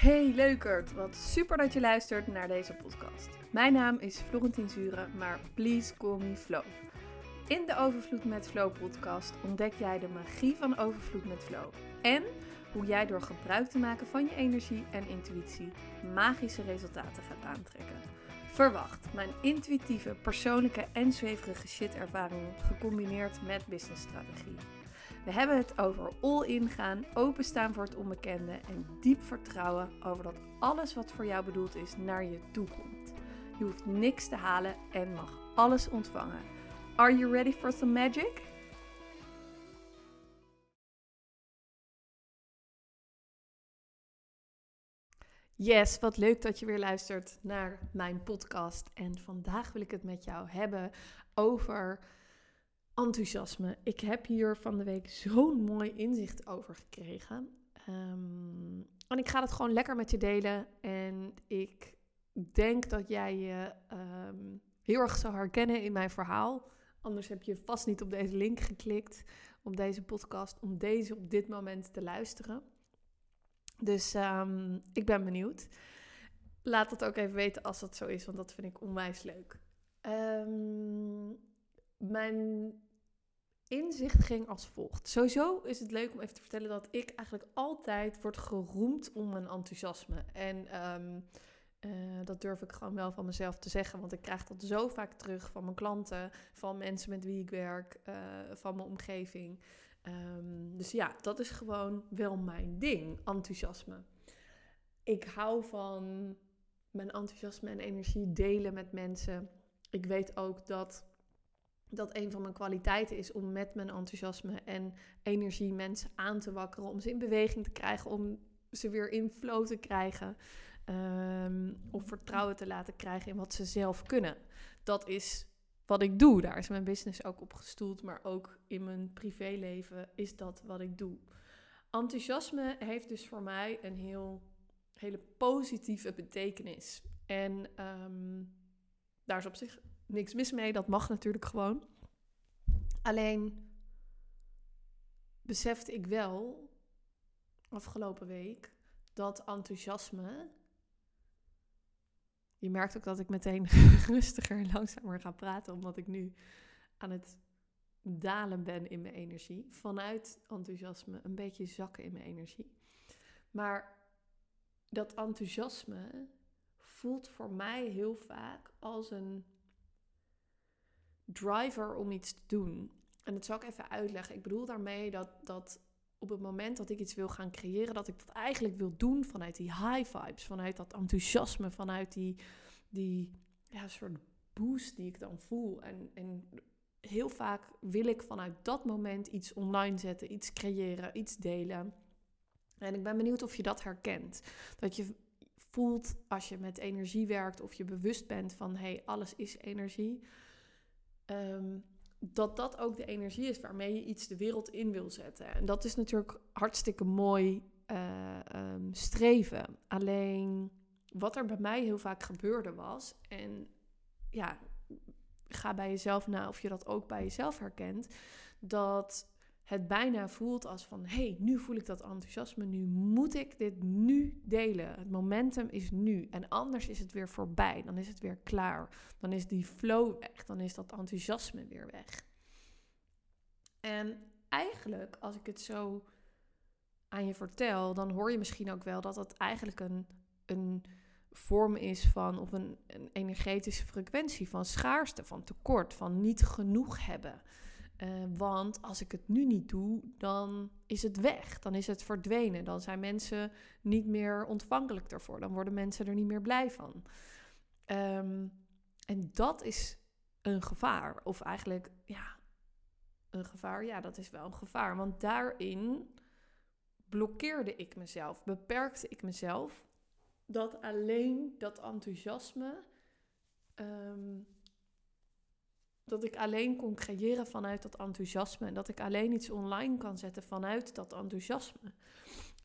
Hey leukert, wat super dat je luistert naar deze podcast. Mijn naam is Florentien Zuren, maar please call me Flo. In de Overvloed met Flow podcast ontdek jij de magie van overvloed met flow. En hoe jij door gebruik te maken van je energie en intuïtie magische resultaten gaat aantrekken. Verwacht mijn intuïtieve, persoonlijke en zweverige shit ervaringen gecombineerd met businessstrategie. We hebben het over all-in gaan, openstaan voor het onbekende en diep vertrouwen over dat alles wat voor jou bedoeld is naar je toe komt. Je hoeft niks te halen en mag alles ontvangen. Are you ready for some magic? Yes, wat leuk dat je weer luistert naar mijn podcast. En vandaag wil ik het met jou hebben over enthousiasme. Ik heb hier van de week zo'n mooi inzicht over gekregen. Ehm, en ik ga het gewoon lekker met je delen. En ik denk dat jij je ehm, heel erg zou herkennen in mijn verhaal. Anders heb je vast niet op deze link geklikt, op deze podcast, om deze op dit moment te luisteren. Dus ehm, ik ben benieuwd. Laat het ook even weten als dat zo is, want dat vind ik onwijs leuk. mijn inzicht ging als volgt. Sowieso is het leuk om even te vertellen dat ik eigenlijk altijd word geroemd om mijn enthousiasme. En ehm, eh, dat durf ik gewoon wel van mezelf te zeggen, want ik krijg dat zo vaak terug van mijn klanten, van mensen met wie ik werk, uh, van mijn omgeving. Ehm, dus ja, dat is gewoon wel mijn ding, enthousiasme. Ik hou van mijn enthousiasme en energie delen met mensen. Ik weet ook dat dat een van mijn kwaliteiten is om met mijn enthousiasme en energie mensen aan te wakkeren, om ze in beweging te krijgen, om ze weer in flow te krijgen. Um, of vertrouwen te laten krijgen in wat ze zelf kunnen. Dat is wat ik doe. Daar is mijn business ook op gestoeld, maar ook in mijn privéleven is dat wat ik doe. Enthousiasme heeft dus voor mij een heel, hele positieve betekenis. En um, daar is op zich niks mis mee, dat mag natuurlijk gewoon. Alleen besefte ik wel afgelopen week dat enthousiasme. Je merkt ook dat ik meteen rustiger en langzamer ga praten, omdat ik nu aan het dalen ben in mijn energie. Vanuit enthousiasme een beetje zakken in mijn energie. Maar dat enthousiasme voelt voor mij heel vaak als een driver om iets te doen. En dat zal ik even uitleggen. Ik bedoel daarmee dat, dat op het moment dat ik iets wil gaan creëren, dat ik dat eigenlijk wil doen vanuit die high vibes, vanuit dat enthousiasme, vanuit die, die ja, soort boost die ik dan voel. En, en heel vaak wil ik vanuit dat moment iets online zetten, iets creëren, iets delen. En ik ben benieuwd of je dat herkent. Dat je voelt als je met energie werkt of je bewust bent van hé, hey, alles is energie. Ehm, dat dat ook de energie is waarmee je iets de wereld in wil zetten. En dat is natuurlijk hartstikke mooi uh, um, streven. Alleen wat er bij mij heel vaak gebeurde was, en ja, ga bij jezelf na of je dat ook bij jezelf herkent, dat het bijna voelt als van, hé, hey, nu voel ik dat enthousiasme, nu moet ik dit nu delen. Het momentum is nu en anders is het weer voorbij, dan is het weer klaar. Dan is die flow weg, dan is dat enthousiasme weer weg. En eigenlijk, als ik het zo aan je vertel, dan hoor je misschien ook wel dat dat eigenlijk een, een vorm is van, of een, een energetische frequentie van schaarste, van tekort, van niet genoeg hebben. Uh, want als ik het nu niet doe, dan is het weg. Dan is het verdwenen. Dan zijn mensen niet meer ontvankelijk daarvoor. Dan worden mensen er niet meer blij van. Um, en dat is een gevaar. Of eigenlijk, ja, een gevaar. Ja, dat is wel een gevaar. Want daarin blokkeerde ik mezelf, beperkte ik mezelf. Dat alleen dat enthousiasme. Um, dat ik alleen kon creëren vanuit dat enthousiasme. En dat ik alleen iets online kan zetten vanuit dat enthousiasme.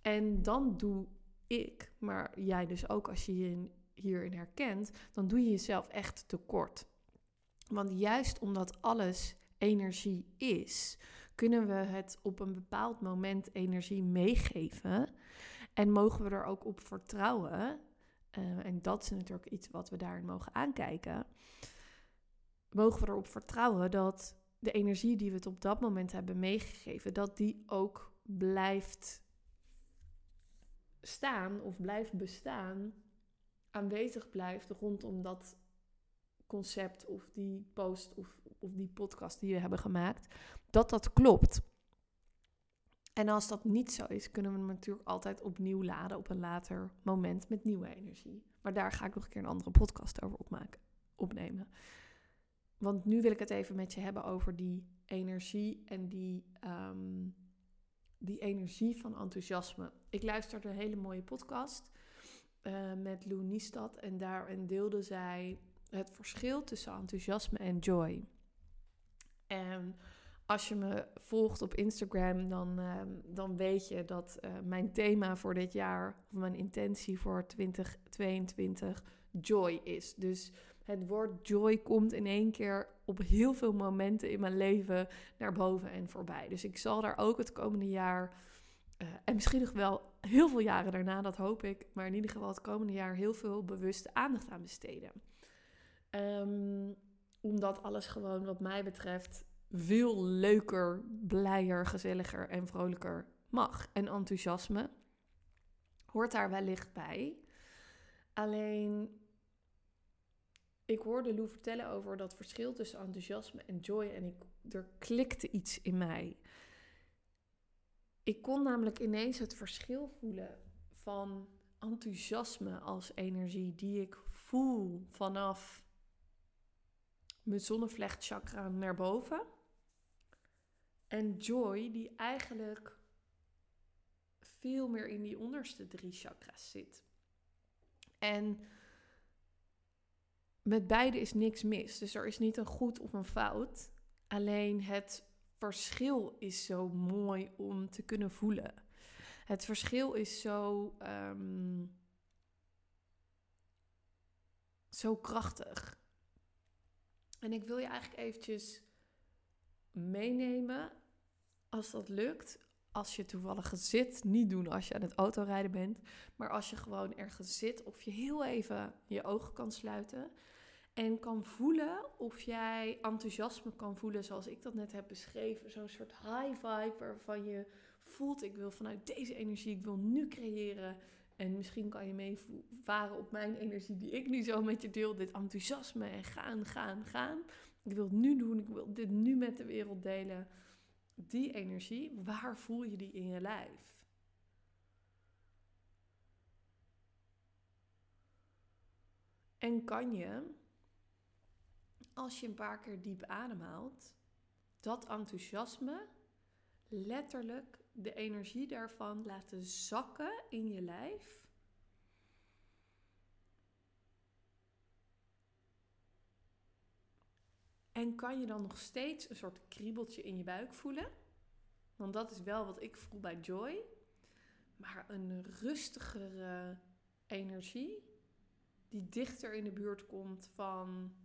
En dan doe ik, maar jij dus ook als je je hierin herkent, dan doe je jezelf echt tekort. Want juist omdat alles energie is, kunnen we het op een bepaald moment energie meegeven. En mogen we er ook op vertrouwen, eh, en dat is natuurlijk iets wat we daarin mogen aankijken, mogen we erop vertrouwen dat de energie die we het op dat moment hebben meegegeven, dat die ook blijft staan of blijft bestaan, aanwezig blijft rondom dat concept of die post of, of die podcast die we hebben gemaakt, dat dat klopt. En als dat niet zo is, kunnen we hem natuurlijk altijd opnieuw laden op een later moment met nieuwe energie. Maar daar ga ik nog een keer een andere podcast over opmaken, opnemen. Want nu wil ik het even met je hebben over die energie en die, ehm, die energie van enthousiasme. Ik luisterde een hele mooie podcast uh, met Lou Niestad en daarin deelde zij het verschil tussen enthousiasme en joy. En als je me volgt op Instagram, dan, ehm, dan weet je dat uh, mijn thema voor dit jaar, of mijn intentie voor 2022, joy is. Dus het woord joy komt in één keer op heel veel momenten in mijn leven naar boven en voorbij. Dus ik zal daar ook het komende jaar, uh, en misschien nog wel heel veel jaren daarna, dat hoop ik, maar in ieder geval het komende jaar heel veel bewuste aandacht aan besteden. Um, omdat alles gewoon, wat mij betreft, veel leuker, blijer, gezelliger en vrolijker mag. En enthousiasme hoort daar wellicht bij. Alleen, ik hoorde Lou vertellen over dat verschil tussen enthousiasme en joy en ik, er klikte iets in mij. Ik kon namelijk ineens het verschil voelen van enthousiasme als energie die ik voel vanaf mijn zonnevlechtchakra naar boven. En joy, die eigenlijk veel meer in die onderste drie chakras zit. En met beide is niks mis. Dus er is niet een goed of een fout. Alleen het verschil is zo mooi om te kunnen voelen. Het verschil is zo, um, zo krachtig. En ik wil je eigenlijk eventjes meenemen, als dat lukt, als je toevallig zit, niet doen als je aan het autorijden bent, maar als je gewoon ergens zit of je heel even je ogen kan sluiten en kan voelen of jij enthousiasme kan voelen zoals ik dat net heb beschreven, zo'n soort high vibe waarvan je voelt ik wil vanuit deze energie, ik wil nu creëren en misschien kan je meevaren op mijn energie die ik nu zo met je deel. Dit enthousiasme en gaan, gaan, gaan. Ik wil het nu doen. Ik wil dit nu met de wereld delen. Die energie, waar voel je die in je lijf? En kan je, als je een paar keer diep ademhaalt, dat enthousiasme letterlijk de energie daarvan laten zakken in je lijf. En kan je dan nog steeds een soort kriebeltje in je buik voelen? Want dat is wel wat ik voel bij Joy. Maar een rustigere energie die dichter in de buurt komt van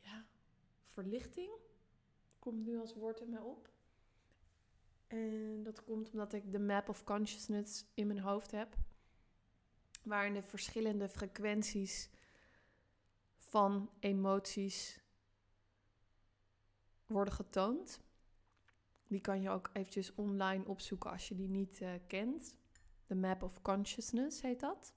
ja, verlichting komt nu als woord in mij op. En dat komt omdat ik de map of consciousness in mijn hoofd heb. Waarin de verschillende frequenties van emoties worden getoond. Die kan je ook eventjes online opzoeken als je die niet uh, kent. De map of consciousness heet dat.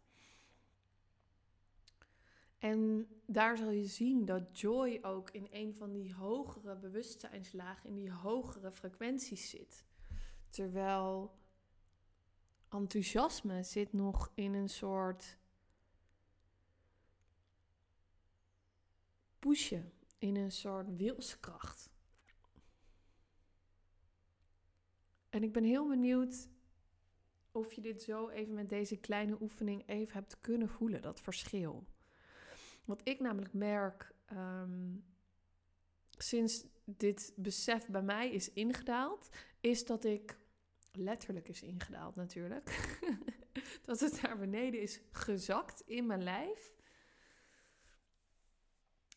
En daar zal je zien dat joy ook in een van die hogere bewustzijnslagen, in die hogere frequenties zit. Terwijl enthousiasme zit nog in een soort pushen, in een soort wilskracht. En ik ben heel benieuwd of je dit zo even met deze kleine oefening even hebt kunnen voelen, dat verschil. Wat ik namelijk merk ehm, sinds dit besef bij mij is ingedaald, is dat ik letterlijk is ingedaald natuurlijk. dat het daar beneden is gezakt in mijn lijf.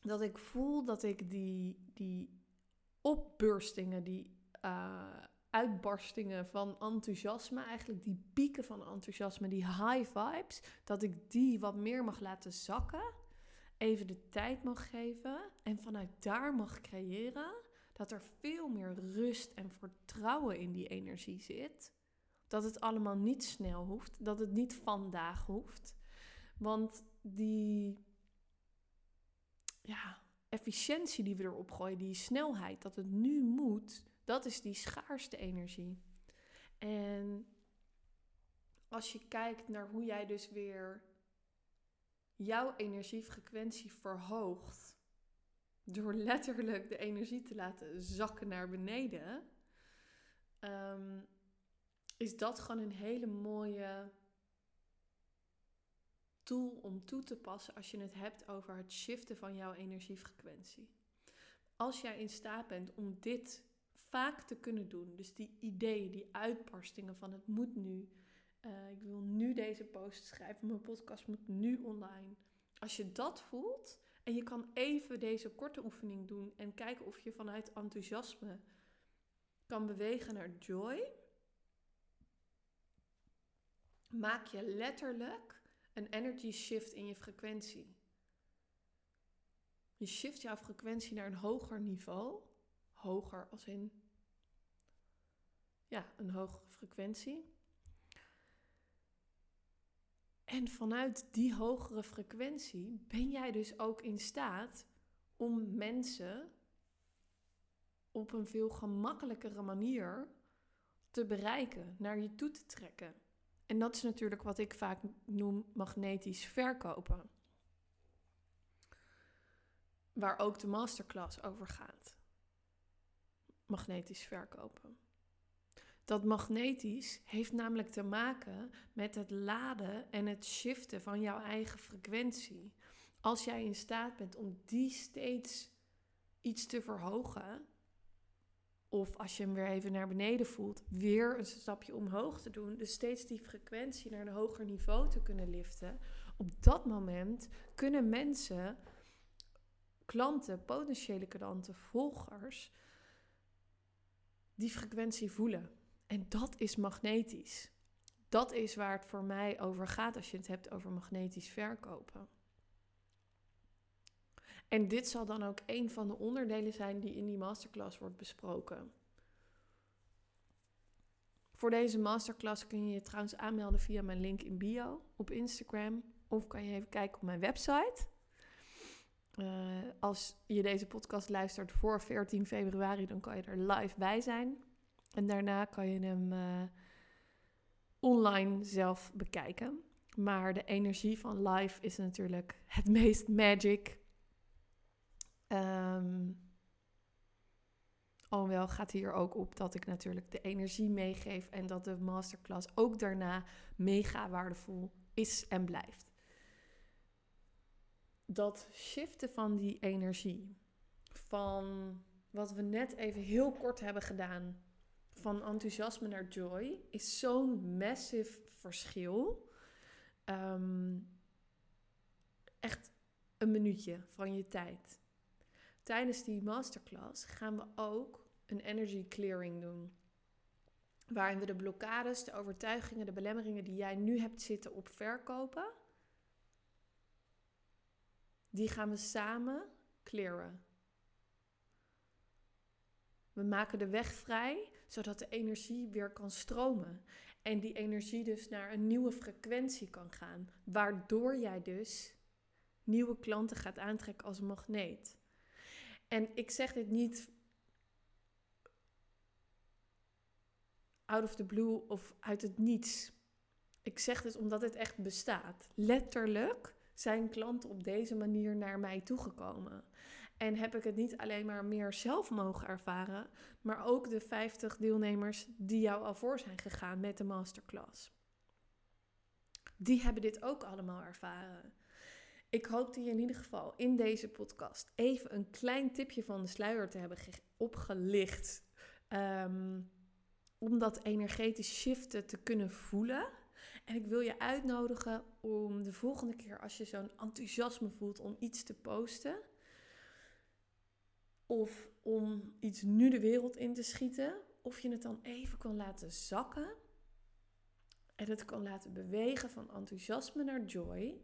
Dat ik voel dat ik die, die opburstingen, die uh, uitbarstingen van enthousiasme, eigenlijk die pieken van enthousiasme, die high vibes, dat ik die wat meer mag laten zakken, even de tijd mag geven en vanuit daar mag creëren, dat er veel meer rust en vertrouwen in die energie zit. Dat het allemaal niet snel hoeft, dat het niet vandaag hoeft. Want die ja, efficiëntie die we erop gooien, die snelheid, dat het nu moet, dat is die schaarste energie. En als je kijkt naar hoe jij dus weer jouw energiefrequentie verhoogt, door letterlijk de energie te laten zakken naar beneden, ehm, is dat gewoon een hele mooie tool om toe te passen als je het hebt over het shiften van jouw energiefrequentie. Als jij in staat bent om dit vaak te kunnen doen, dus die ideeën, die uitbarstingen van het moet nu, uh, ik wil nu deze post schrijven, mijn podcast moet nu online. Als je dat voelt en je kan even deze korte oefening doen en kijken of je vanuit enthousiasme kan bewegen naar joy, maak je letterlijk een energy shift in je frequentie. Je shift jouw frequentie naar een hoger niveau. Hoger als in ja, een hogere frequentie. En vanuit die hogere frequentie ben jij dus ook in staat om mensen op een veel gemakkelijkere manier te bereiken, naar je toe te trekken. En dat is natuurlijk wat ik vaak noem magnetisch verkopen. Waar ook de masterclass over gaat. Magnetisch verkopen. Dat magnetisch heeft namelijk te maken met het laden en het shiften van jouw eigen frequentie. Als jij in staat bent om die steeds iets te verhogen, of als je hem weer even naar beneden voelt, weer een stapje omhoog te doen. Dus steeds die frequentie naar een hoger niveau te kunnen liften. Op dat moment kunnen mensen, klanten, potentiële klanten, volgers, die frequentie voelen. En dat is magnetisch. Dat is waar het voor mij over gaat als je het hebt over magnetisch verkopen. En dit zal dan ook een van de onderdelen zijn die in die masterclass wordt besproken. Voor deze masterclass kun je je trouwens aanmelden via mijn link in bio op Instagram. Of kan je even kijken op mijn website. Uh, als je deze podcast luistert voor 14 februari, dan kan je er live bij zijn. En daarna kan je hem uh, online zelf bekijken. Maar de energie van live is natuurlijk het meest magic. Um, alhoewel gaat hier ook op dat ik natuurlijk de energie meegeef en dat de masterclass ook daarna mega waardevol is en blijft. Dat shiften van die energie, van wat we net even heel kort hebben gedaan, van enthousiasme naar joy, is zo'n massive verschil. Um, echt een minuutje van je tijd. Tijdens die masterclass gaan we ook een energy clearing doen. Waarin we de blokkades, de overtuigingen, de belemmeringen die jij nu hebt zitten op verkopen, die gaan we samen clearen. We maken de weg vrij, zodat de energie weer kan stromen. En die energie dus naar een nieuwe frequentie kan gaan. Waardoor jij dus nieuwe klanten gaat aantrekken als magneet. En ik zeg dit niet out of the blue of uit het niets. Ik zeg dit omdat het echt bestaat. Letterlijk zijn klanten op deze manier naar mij toegekomen. En heb ik het niet alleen maar meer zelf mogen ervaren, maar ook de 50 deelnemers die jou al voor zijn gegaan met de masterclass. Die hebben dit ook allemaal ervaren. Ik hoopte je in ieder geval in deze podcast even een klein tipje van de sluier te hebben opgelicht. Um, om dat energetisch shiften te kunnen voelen. En ik wil je uitnodigen om de volgende keer als je zo'n enthousiasme voelt om iets te posten. Of om iets nu de wereld in te schieten. of je het dan even kan laten zakken en het kan laten bewegen van enthousiasme naar joy.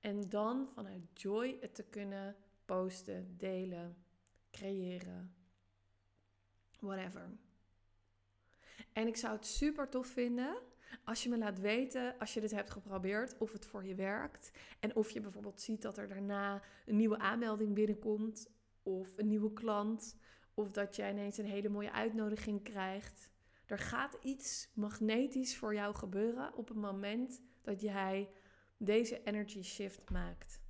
En dan vanuit joy het te kunnen posten, delen, creëren, whatever. En ik zou het super tof vinden als je me laat weten, als je dit hebt geprobeerd, of het voor je werkt. En of je bijvoorbeeld ziet dat er daarna een nieuwe aanmelding binnenkomt, of een nieuwe klant, of dat jij ineens een hele mooie uitnodiging krijgt. Er gaat iets magnetisch voor jou gebeuren op het moment dat jij deze energy shift maakt.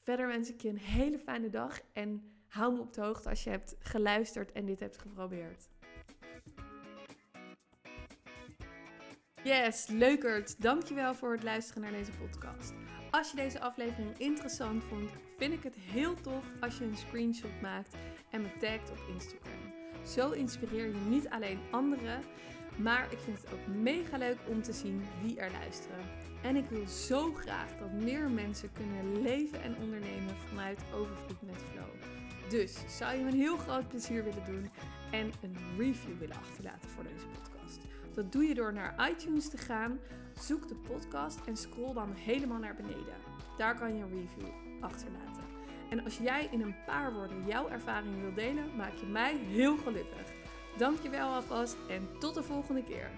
Verder wens ik je een hele fijne dag en hou me op de hoogte als je hebt geluisterd en dit hebt geprobeerd. Yes, leukert. Dankjewel voor het luisteren naar deze podcast. Als je deze aflevering interessant vond, vind ik het heel tof als je een screenshot maakt en me tagt op Instagram. Zo inspireer je niet alleen anderen, maar ik vind het ook mega leuk om te zien wie er luisteren. En ik wil zo graag dat meer mensen kunnen leven en ondernemen vanuit overvloed met flow. Dus zou je me een heel groot plezier willen doen en een review willen achterlaten voor deze podcast? Dat doe je door naar iTunes te gaan, zoek de podcast en scroll dan helemaal naar beneden. Daar kan je een review achterlaten. En als jij in een paar woorden jouw ervaring wil delen, maak je mij heel gelukkig. Dankjewel alvast en tot de volgende keer.